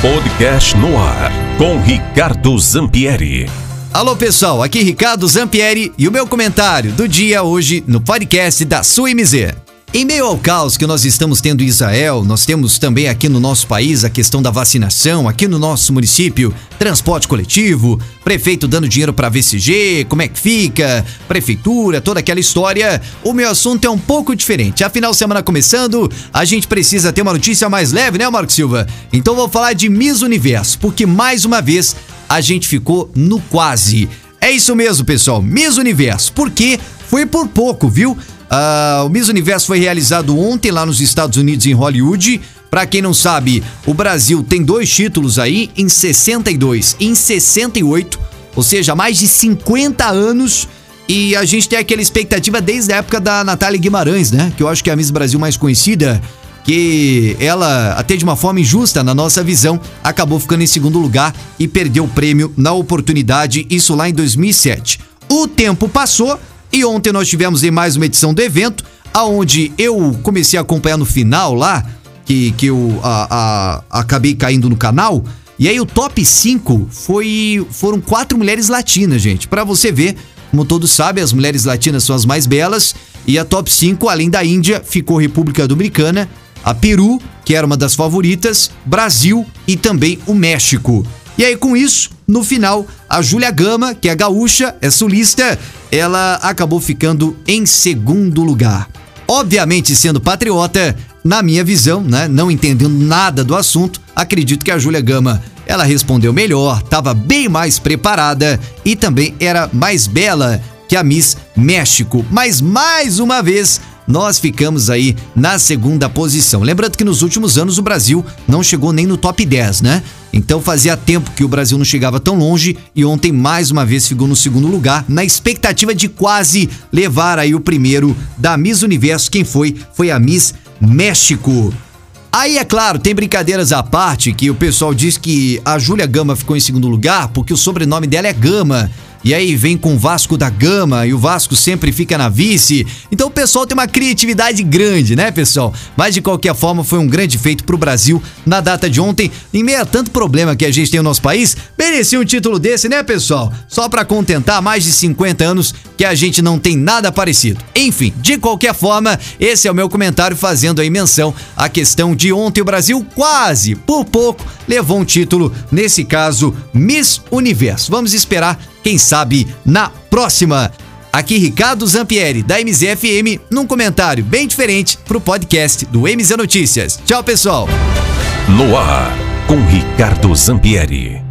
Podcast no ar com Ricardo Zampieri. Alô pessoal, aqui Ricardo Zampieri e o meu comentário do dia hoje no podcast da sua MZ. Em meio ao caos que nós estamos tendo em Israel, nós temos também aqui no nosso país a questão da vacinação, aqui no nosso município, transporte coletivo, prefeito dando dinheiro para VCG, como é que fica, prefeitura, toda aquela história. O meu assunto é um pouco diferente. Afinal, semana começando, a gente precisa ter uma notícia mais leve, né, Marco Silva? Então vou falar de Miss Universo, porque mais uma vez a gente ficou no quase. É isso mesmo, pessoal, Miss Universo. Porque foi por pouco, viu? Uh, o Miss Universo foi realizado ontem lá nos Estados Unidos, em Hollywood. Para quem não sabe, o Brasil tem dois títulos aí, em 62 e em 68, ou seja, mais de 50 anos. E a gente tem aquela expectativa desde a época da Natália Guimarães, né? Que eu acho que é a Miss Brasil mais conhecida. Que ela, até de uma forma injusta, na nossa visão, acabou ficando em segundo lugar e perdeu o prêmio na oportunidade, isso lá em 2007. O tempo passou e ontem nós tivemos em mais uma edição do evento, aonde eu comecei a acompanhar no final lá, que, que eu a, a, acabei caindo no canal. E aí o top 5 foi, foram quatro mulheres latinas, gente. Para você ver, como todos sabem, as mulheres latinas são as mais belas. E a top 5, além da Índia, ficou República Dominicana, a Peru, que era uma das favoritas, Brasil e também o México. E aí, com isso, no final, a Júlia Gama, que é gaúcha, é sulista, ela acabou ficando em segundo lugar. Obviamente, sendo patriota, na minha visão, né, não entendendo nada do assunto, acredito que a Júlia Gama, ela respondeu melhor, estava bem mais preparada e também era mais bela que a Miss México. Mas mais uma vez, nós ficamos aí na segunda posição. Lembrando que nos últimos anos o Brasil não chegou nem no top 10, né? Então fazia tempo que o Brasil não chegava tão longe e ontem mais uma vez ficou no segundo lugar, na expectativa de quase levar aí o primeiro da Miss Universo. Quem foi? Foi a Miss México. Aí, é claro, tem brincadeiras à parte que o pessoal diz que a Júlia Gama ficou em segundo lugar porque o sobrenome dela é Gama. E aí vem com o Vasco da Gama e o Vasco sempre fica na vice. Então o pessoal tem uma criatividade grande, né, pessoal? Mas de qualquer forma foi um grande feito pro Brasil na data de ontem. Em meio a tanto problema que a gente tem no nosso país, merecia um título desse, né, pessoal? Só para contentar mais de 50 anos que a gente não tem nada parecido. Enfim, de qualquer forma, esse é o meu comentário fazendo aí menção à questão de ontem o Brasil quase, por pouco, levou um título, nesse caso, Miss Universo. Vamos esperar quem sabe na próxima. Aqui Ricardo Zampieri, da MZFM, num comentário bem diferente pro podcast do MZ Notícias. Tchau, pessoal. No ar, com Ricardo Zampieri.